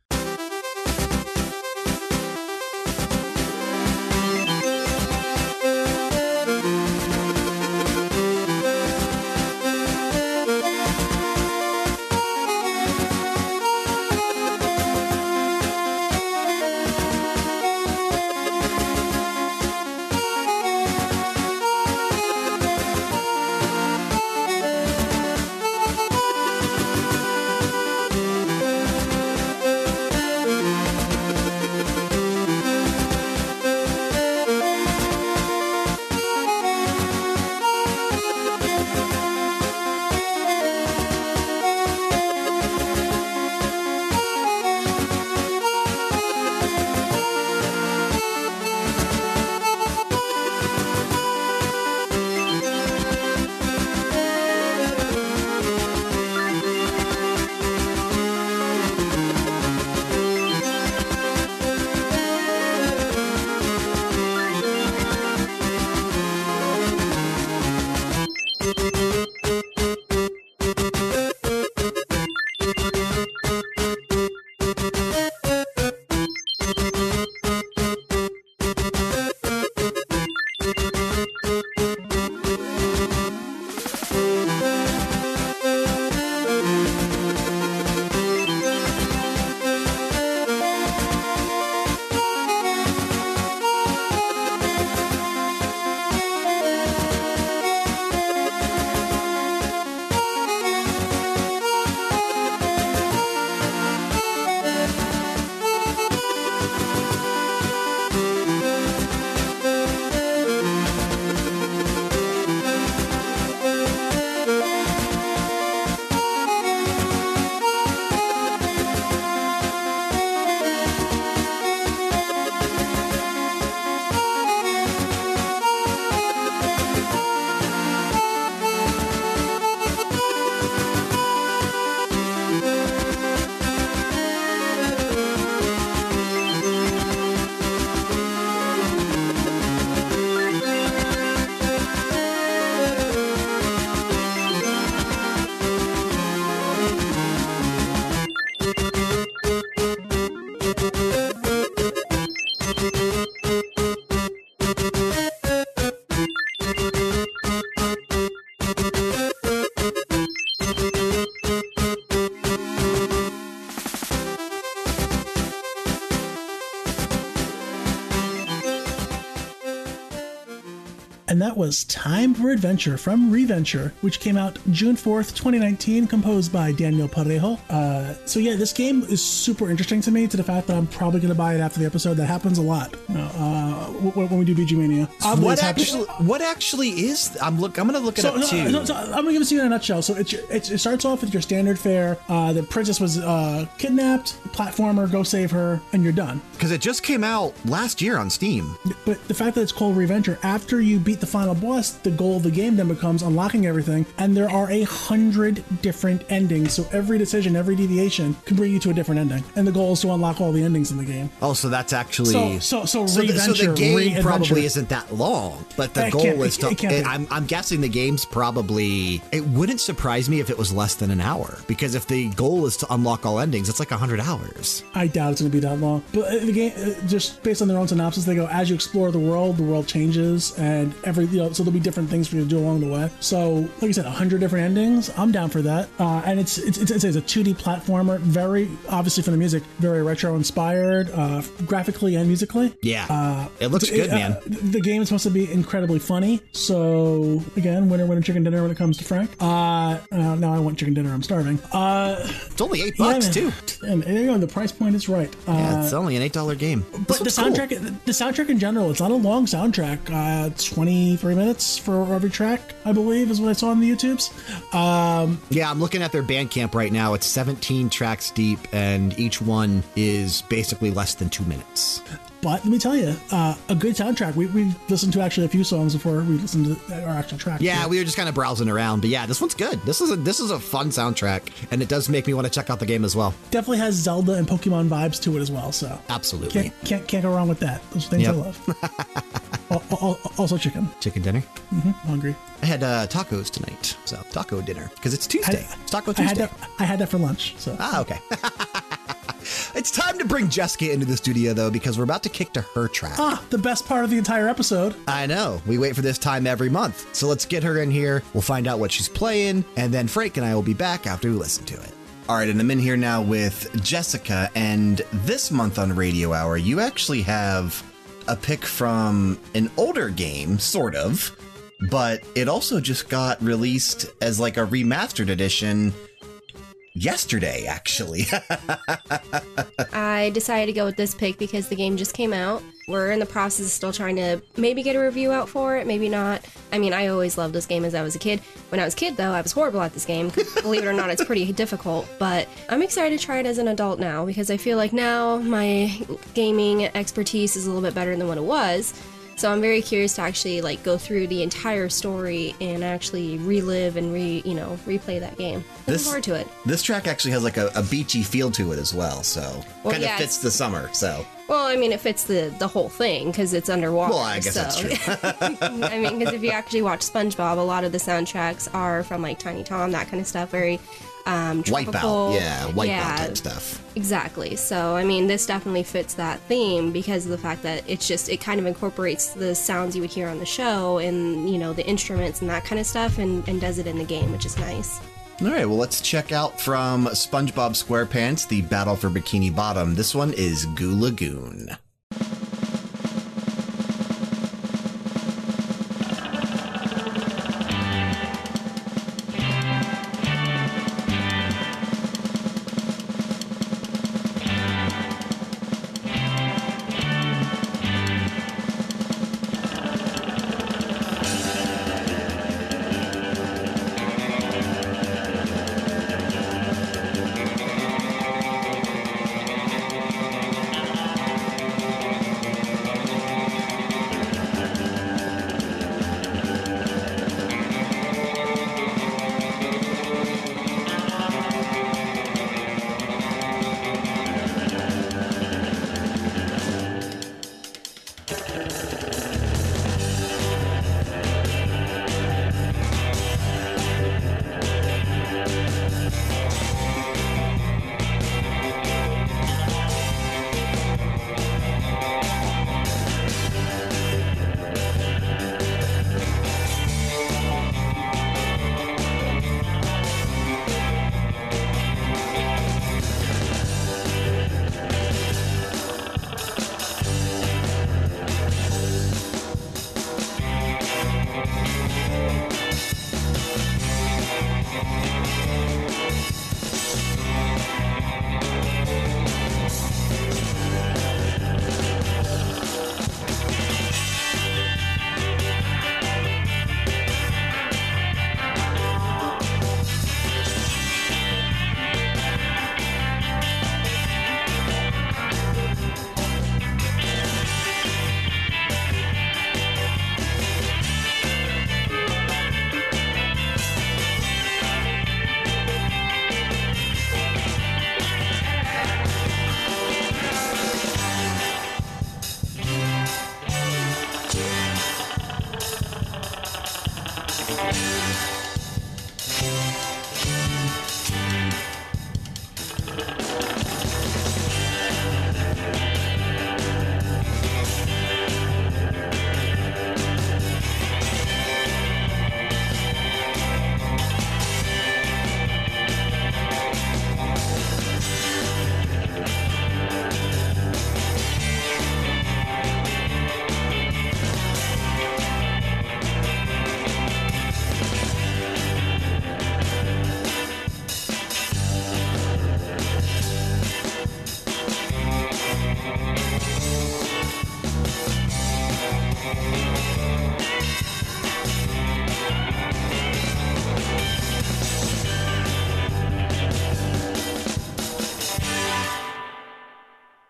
That was Time for Adventure from Reventure, which came out June 4th, 2019, composed by Daniel Parejo. Uh, so, yeah, this game is super interesting to me to the fact that I'm probably going to buy it after the episode. That happens a lot uh, w- when we do BG Mania. Oddly, What actually? What actually is? I'm look. I'm gonna look it so, up no, too. no, so I'm gonna give it to you in a nutshell. So your- it's, it starts off with your standard fare. Uh, the princess was uh, kidnapped, platformer, go save her, and you're done. Because it just came out last year on Steam. But the fact that it's called Reventure, after you beat the final boss, the goal of the game then becomes unlocking everything, and there are a hundred different endings. So every decision, every deviation can bring you to a different ending, and the goal is to unlock all the endings in the game. Oh, so that's actually So- so- so the, so the game Re-Adventure. probably isn't that long, but the It goal is to. it can't. I'm, I'm guessing the game's probably. It wouldn't surprise me if it was less than an hour because if the goal is to unlock all endings, it's like hundred hours. I doubt it's going to be that long. But uh, the game, uh, just based on their own synopsis, they go as you explore the world, the world changes, and every you know, so there'll be different things for you to do along the way. So, like I said, hundred different endings. I'm down for that. Uh, and it's it's, it's it's a 2D platformer, very obviously from the music, very retro inspired, uh, graphically and musically. Yeah, it looks good, Uh, man. the game is supposed to be incredibly funny. So again, winner, winner, chicken dinner when it comes to Frank. Uh, uh, now I want chicken dinner. I'm starving. Uh, It's only eight yeah, bucks man. too. And, and, you know, the price point is right. Uh, Yeah, it's only an eight dollar game. but the soundtrack, the soundtrack in general, it's not a long soundtrack. Uh, 23 minutes for every track, I believe, is what I saw on the YouTubes. Um, Yeah, I'm looking at their Bandcamp right now. It's 17 tracks deep, and each one is basically less than two minutes. But let me tell you, uh, a good soundtrack. We, we listened to actually a few songs before we listened to our actual track. Yeah, too. we were just kind of browsing around, but yeah, this one's good. This is a this is a fun soundtrack, and it does make me want to check out the game as well. definitely has Zelda and Pokemon vibes to it as well. So Absolutely. can't can't, can't go wrong with that. Those things Yep. I love. Al- al- also, chicken. Chicken dinner. I'm hungry. I had uh, tacos tonight, so taco dinner because it's Tuesday. I- it's Taco I had Tuesday. that. I had that for lunch. So Ah, okay. it's time to bring Jessica into the studio though, because we're about to kick to her track. ah, the best part of the entire episode. I know. We wait for this time every month. So let's get her in here. We'll find out what she's playing, and then Frank and I will be back after we listen to it. All right, and I'm in here now with Jessica, and this month on Radio Hour, you actually have a pick from an older game, sort of, but it also just got released as like a remastered edition yesterday, actually. I decided to go with this pick because the game just came out. We're in the process of still trying to maybe get a review out for it, maybe not. I mean, I always loved this game as I was a kid. When I was a kid, though, I was horrible at this game. Believe it or not, it's pretty difficult. But I'm excited to try it as an adult now because I feel like now my gaming expertise is a little bit better than what it was. So I'm very curious to actually like go through the entire story and actually relive and re you know replay that game. Looking This- forward to it. this track actually has like a, a beachy feel to it as well, so Well, kind yeah, of fits the summer. So Well, I mean, it fits the the whole thing because it's underwater. Well, I guess that's true. I mean, because if you actually watch SpongeBob, a lot of the soundtracks are from like Tiny Tom, that kind of stuff. Very um, tropical. wipeout, yeah, wipeout yeah, type stuff. Exactly. So, I mean, this definitely fits that theme because of the fact that it's just it kind of incorporates the sounds you would hear on the show and you know the instruments and that kind of stuff, and, and does it in the game, which is nice. All right, well, let's check out from SpongeBob SquarePants, the Battle for Bikini Bottom. This one is Goo Lagoon.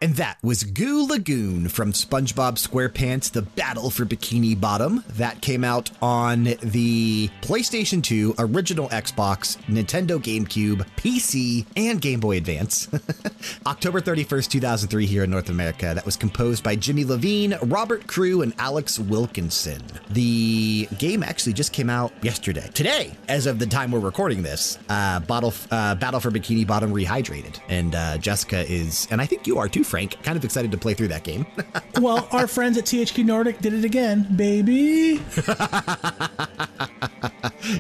And that was Goo Lagoon from SpongeBob SquarePants The Battle for Bikini Bottom. That came out on the PlayStation 2, original Xbox, Nintendo GameCube, PC, and Game Boy Advance. October 31st, 2003, here in North America. That was composed by Jimmy Levine, Robert Crew, and Alex Wilkinson. The game actually just came out yesterday. Today, as of the time we're recording this, uh, Bottle, uh, Battle for Bikini Bottom Rehydrated. And uh, Jessica is, and I think you are too, Frank, kind of excited to play through that game. well, our friends at THQ Nordic did it again, baby.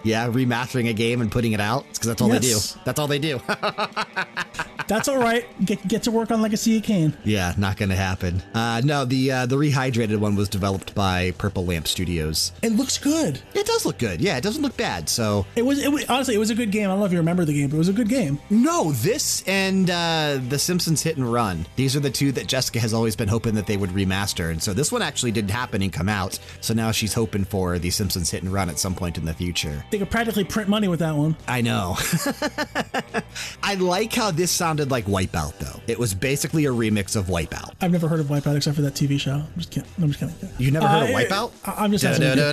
yeah, remastering a game and putting it out because that's all Yes. they do. That's all they do. That's all right. Get get to work on Legacy of Kain. yeah, not going to happen. Uh, no, the uh, the rehydrated one was developed by Purple Lamp Studios. It looks good. It does look good. Yeah, it doesn't look bad. So It was, it was honestly, it was a good game. I don't know if you remember the game, but it was a good game. no, this and uh, the Simpsons Hit and Run. These are the two that Jessica has always been hoping that they would remaster, and so this one actually didn't happen and come out. So now she's hoping for the Simpsons Hit and Run at some point in the future. They could practically print money with that one. I know. I like how this sounded like Wipeout, though. It was basically a remix of Wipeout. I've never heard of Wipeout except for that TV show. I'm just kidding. I'm just kidding. You never heard of Wipeout? I- I'm just messing with you.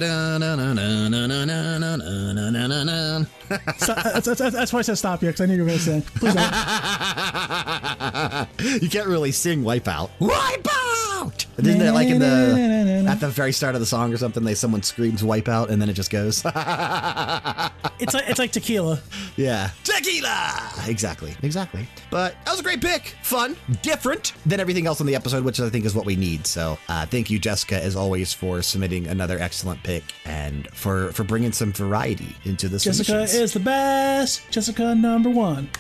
So- that's, that's, that's why I said stop you because I knew you were going to sing. Please don't. you can't really sing Wipeout. Wipeout! Isn't it like in the at the very start of the song or something? They someone screams Wipeout and then it just goes. It's like it's like tequila. yeah, tequila. Exactly, exactly. But that was a great pick. Fun, different than everything else on the episode, which I think is what we need. So uh, thank you, Jessica, as always, for submitting another excellent pick and for for bringing some variety into the Jessica is the best. Jessica number one.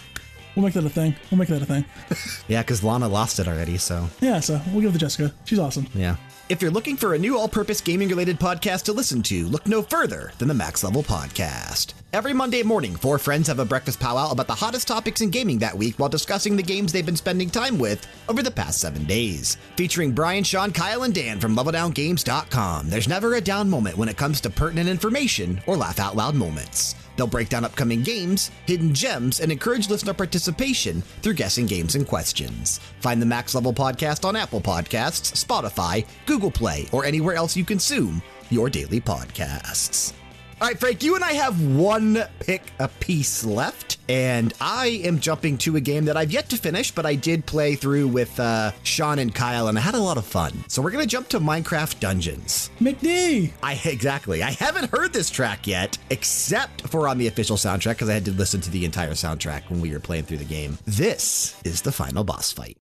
We'll make that a thing. We'll make that a thing. Yeah, because Lana lost it already. So Yeah, so we'll give it to Jessica. She's awesome. Yeah. If you're looking for a new all purpose gaming related podcast to listen to, look no further than the Max Level Podcast. Every Monday morning, four friends have a breakfast powwow about the hottest topics in gaming that week while discussing the games they've been spending time with over the past seven days. Featuring Brian, Sean, Kyle, and Dan from LevelDownGames.com, there's never a down moment when it comes to pertinent information or laugh out loud moments. They'll break down upcoming games, hidden gems, and encourage listener participation through guessing games and questions. Find the Max Level Podcast on Apple Podcasts, Spotify, Google Play, or anywhere else you consume your daily podcasts. All right, Frank, you and I have one pick a piece left, and I am jumping to a game that I've yet to finish, but I did play through with uh, Sean and Kyle, and I had a lot of fun. So we're going to jump to Minecraft Dungeons. McD. I exactly. I haven't heard this track yet, except for on the official soundtrack because I had to listen to the entire soundtrack when we were playing through the game. This is the final boss fight.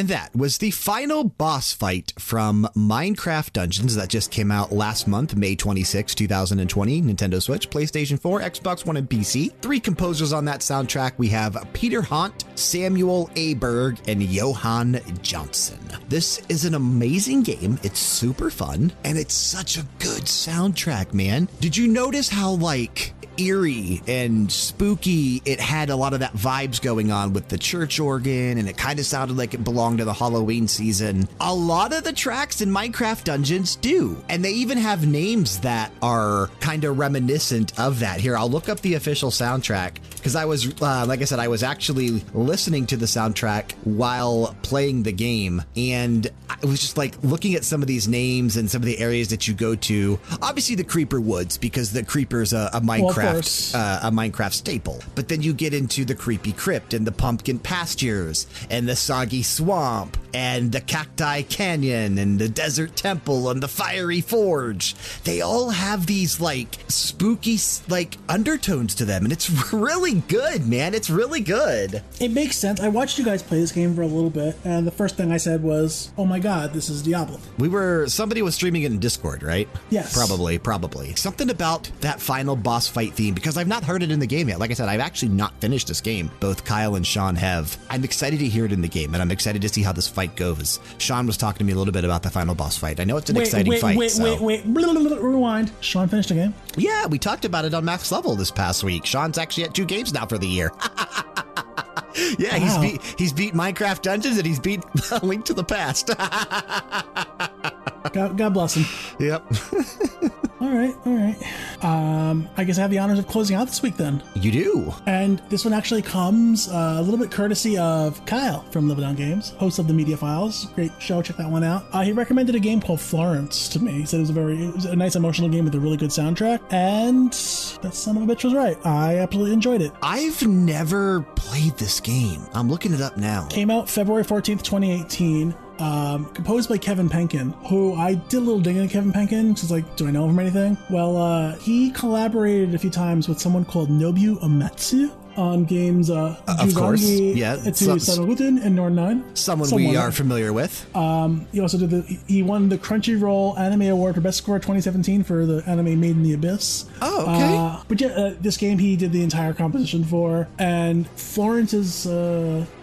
And that was the final boss fight from Minecraft Dungeons that just came out last month, May 26, 2020. Nintendo Switch, PlayStation 4, Xbox One, and PC. Three composers on that soundtrack. We have Peter Hont, Samuel Aberg, and Johan Johnson. This is an amazing game. It's super fun, and it's such a good soundtrack, man. Did you notice how, like, eerie and spooky. It had a lot of that vibes going on with the church organ, and it kind of sounded like it belonged to the Halloween season. A lot of the tracks in Minecraft Dungeons do, and they even have names that are kind of reminiscent of that. Here, I'll look up the official soundtrack because I was, uh, like I said, I was actually listening to the soundtrack while playing the game, and I was just like looking at some of these names and some of the areas that you go to. Obviously, the Creeper Woods because the Creeper's a, a of Minecraft uh, a Minecraft staple. But then you get into the creepy crypt and the pumpkin pastures and the soggy swamp and the cacti canyon and the desert temple and the fiery forge. They all have these like spooky like undertones to them, and it's really good, man. It's really good. It makes sense. I watched you guys play this game for a little bit, and the first thing I said was, "Oh my god, this is Diablo." We were somebody was streaming it in Discord, right? Yes. Probably, probably. Something about that final boss fight theme because I've not heard it in the game yet. Like I said, I've actually not finished this game. Both Kyle and Sean have. I'm excited to hear it in the game, and I'm excited to see how this fight goes. Sean was talking to me a little bit about the final boss fight. I know it's an wait, exciting wait, fight. wait, so- wait, wait, blah, blah, blah, blah, Rewind. Sean finished the game. Yeah, we talked about it on Max Level this past week. Sean's actually at two games now for the year. yeah, he's beat he's beat Minecraft Dungeons and he's beat Link to the Past. God, God bless him. yep. All right, all right. Um, I guess I have the honors of closing out this week then. You do. And this one actually comes uh, a little bit courtesy of Kyle from Level One Games, host of the Media Files. Great show, check that one out. Uh, he recommended a game called Florence to me. He said it was a very, it was a nice emotional game with a really good soundtrack. And that son of a bitch was right. I absolutely enjoyed it. I've never played this game. I'm looking it up now. Came out February 14th, 2018. Um, composed by Kevin Penkin, who I did a little digging at Kevin Penkin. She's like, do I know him from anything? Well, uh, he collaborated a few times with someone called Nobu Uematsu on games uh, of course. Yeah, some- and Norn9. Someone, we are familiar with. He also did the. He won the Crunchyroll Anime Award for Best Score 2017 for the anime Made in the Abyss. Oh, okay. Uh, but yeah, uh, this game he did the entire composition for, and Florence is. Uh, uh,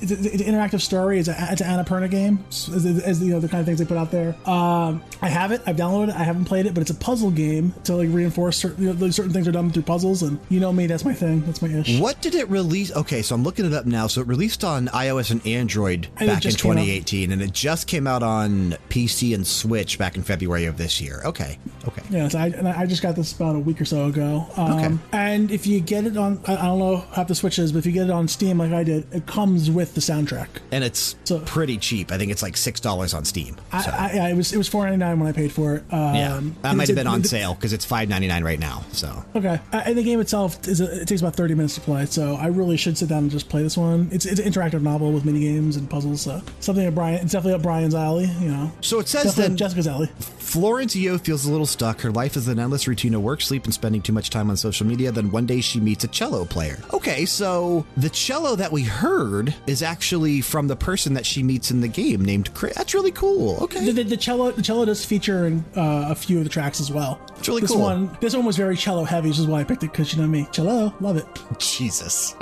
it's, an interactive story. It's, a, it's an Annapurna game, as, as you know the kind of things they put out there. Um, I have it. I've downloaded it. I haven't played it, but it's a puzzle game to like reinforce certain, you know, like, certain things are done through puzzles, and you know me, that's my thing. That's my ish. What did it release? Okay, so I'm looking it up now. So it released on iOS and Android And back in just came out- 2018, and it just came out on PC and Switch back in February of this year. Okay, okay. Yes, I, and I just got this about a week or so ago. Um, Okay. And if you get it on, I, I don't know how the Switch is, but if you get it on Steam like I did, it comes with the soundtrack. And it's So- pretty cheap. I think it's like six dollars on Steam. I, So, I, I, it was it was four ninety nine when I paid for it. Um, yeah, that might have been on it- sale because it's five ninety nine right now. So Okay, uh, and the game itself is a, it takes about thirty minutes to play, so I really should sit down and just play this one. It's it's an interactive novel with mini games and puzzles, so something that Brian it's definitely up Brian's alley, you know. So it says then Jessica's alley. Florence Yeoh feels a little stuck. Her life is an endless routine of work, sleep, and spending too much time on social media. Then one day she meets a cello player. Okay, so the cello that we heard is actually from the person that she meets in the game named Krish. That's really cool. The, Okay. the, the cello the cello does feature in uh, a few of the tracks as well. It's really this cool. one this one was very cello heavy, which is why I picked it because you know me, cello, love it. Jesus.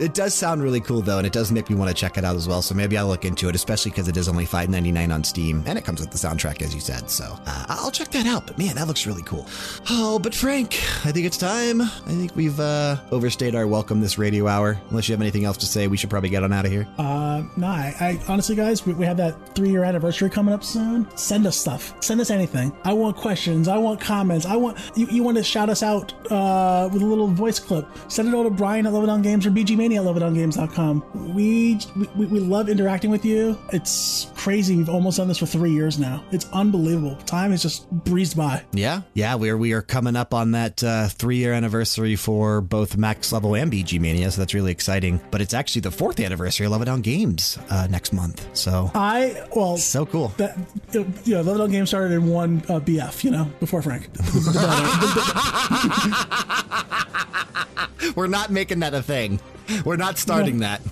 it does sound really cool though, and it does make me want to check it out as well. So maybe I'll look into it, especially because it is only five ninety nine on Steam, and it comes with the soundtrack, as you said. So uh, I'll check that out. But man, that looks really cool. Oh, but Frank, I think it's time. I think we've uh, overstayed our welcome this radio hour. Unless you have anything else to say, we should probably get on out of here. Uh, no, I, I honestly, guys, we, we have that three year anniversary coming up soon. Send us stuff. Send us anything. I want questions. I want comments. I want you. You want to shout us out uh, with a little voice clip? Send it over to Brian at Level One Games or BGMania at LevelOneGames.com. We, we we love interacting with you. It's crazy. We've almost done this for three years now. It's unbelievable. Time has just breezed by. Yeah, yeah, we are we are coming up on that uh, three year anniversary for both Max Level and BG Mania, so that's really exciting. But it's actually the fourth anniversary of Level One Games uh, next month, so I well. so cool. that you know, Level One Games started in one uh, BF, you know, before Frank. We're not making that a thing. We're not starting that.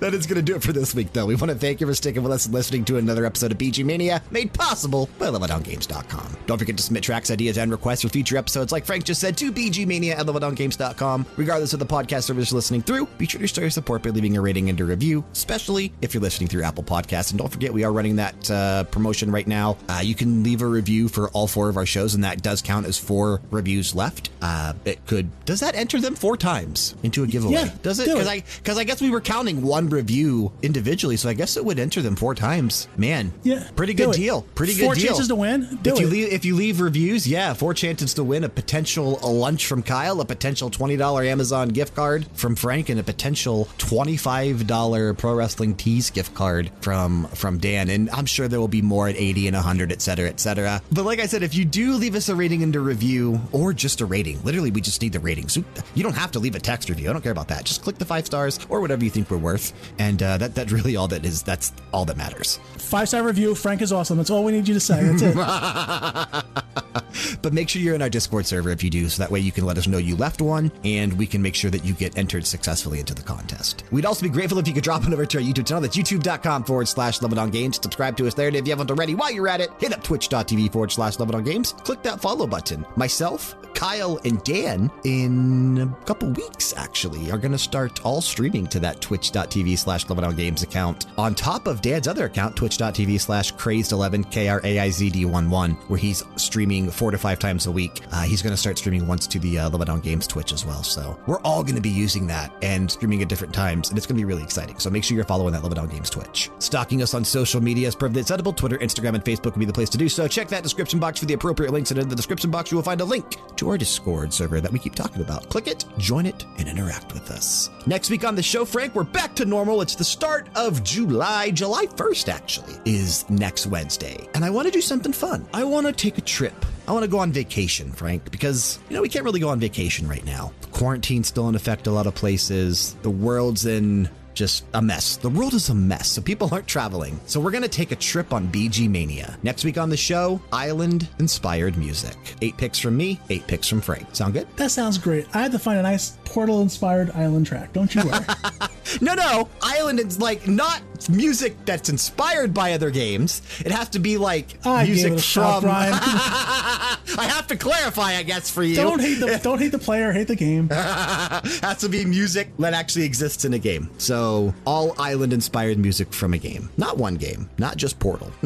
that is going to do it for this week, though. We want to thank you for sticking with us and listening to another episode of BG Mania, made possible by LevelOneGames.com. Don't forget to submit tracks, ideas, and requests for future episodes, like Frank just said, to BGMania at LevelOneGames.com. Regardless of the podcast service you're listening through, be sure to show your support by leaving a rating and a review, especially if you're listening through Apple Podcasts. And don't forget, we are running that uh, promotion right now. Uh, you can leave a review for all four of our shows, and that does count as four reviews left. Uh, it could does that enter them four times into a giveaway? Yeah, does it? Because. I because I guess we were counting one review individually, so I guess it would enter them four times. Man, Yeah, pretty good deal. Pretty Four good deal. chances to win. Do if you leave if you leave reviews, yeah, four chances to win a potential a lunch from Kyle, a potential twenty dollar Amazon gift card from Frank, and a potential twenty five dollar Pro Wrestling Tees gift card from from Dan. And I'm sure there will be more at eighty and hundred, et cetera, et cetera. But like I said, if you do leave us a rating and a review, or just a rating, literally we just need the ratings. You don't have to leave a text review. I don't care about that. Just click the five stars or whatever you think we're worth, and uh, that that's really all that is. That's all that matters. Five star review. Frank is awesome. That's all we need you to say. That's it. But make sure you're in our Discord server if you do, so that way you can let us know you left one, and we can make sure that you get entered successfully into the contest. We'd also be grateful if you could drop on over to our YouTube channel. That's youtube.com forward slash Level One Games. Subscribe to us there, and if you haven't already, while you're at it, hit up twitch.tv forward slash Level One Games. Click that follow button. Myself, Kyle, and Dan, in a couple weeks, actually, are going to start all streaming to that twitch.tv slash Level One Games account on top of Dan's other account, twitch.tv slash kraizd11, K R A I Z D 1 1, where he's streaming four to five times a week. Uh, he's going to start streaming once to the uh, Level One Games Twitch as well. So we're all going to be using that and streaming at different times, and it's going to be really exciting. So make sure you're following that Level One Games Twitch. Stalking us on social media is perfectly acceptable. Twitter, Instagram, and Facebook would be the place to do so. Check that description box for the appropriate links, and in the description box, you will find a link to our Discord server that we keep talking about. Click it, join it, and interact with us. Next week on the show, Frank, we're back to normal. It's the start of July. July 1st, actually, is next Wednesday. And I want to do something fun. I want to take a trip. I want to go on vacation, Frank, because, you know, we can't really go on vacation right now. Quarantine's still in effect a lot of places. The world's in just a mess. The world is a mess, so people aren't traveling. So we're going to take a trip on BG Mania. Next week on the show, island inspired music. Eight picks from me, eight picks from Frank. Sound good? that sounds great. I had to find a nice portal inspired island track. Don't you worry. No, no. Island is like not music that's inspired by other games. It has to be like I music it a shot, from. I have to clarify, I guess, for you. don't hate the don't hate the player. Hate the game. has to be music that actually exists in a game. So all island inspired music from a game, not one game, not just Portal.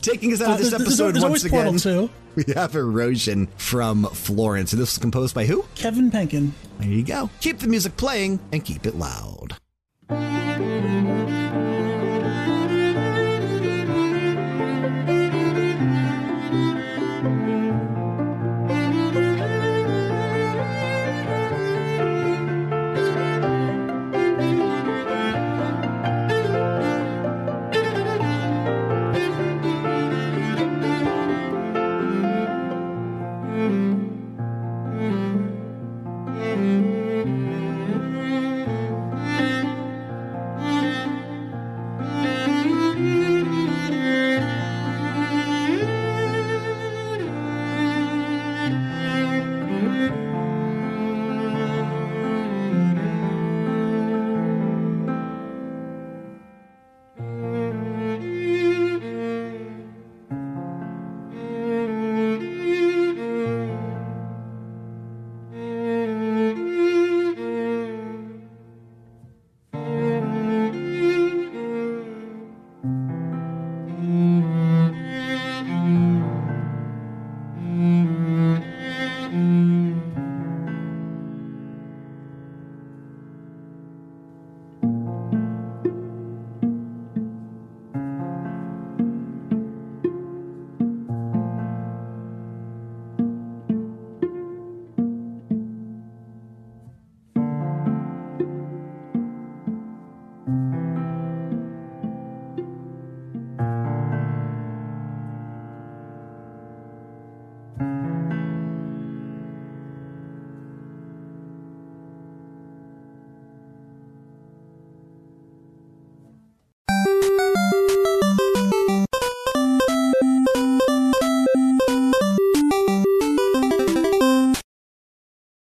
Taking us out Uh, of this there's- episode there's once again, too. we have Erosion from Florence, and this was composed by who? Kevin Penkin. There you go. Keep the music playing and keep it loud.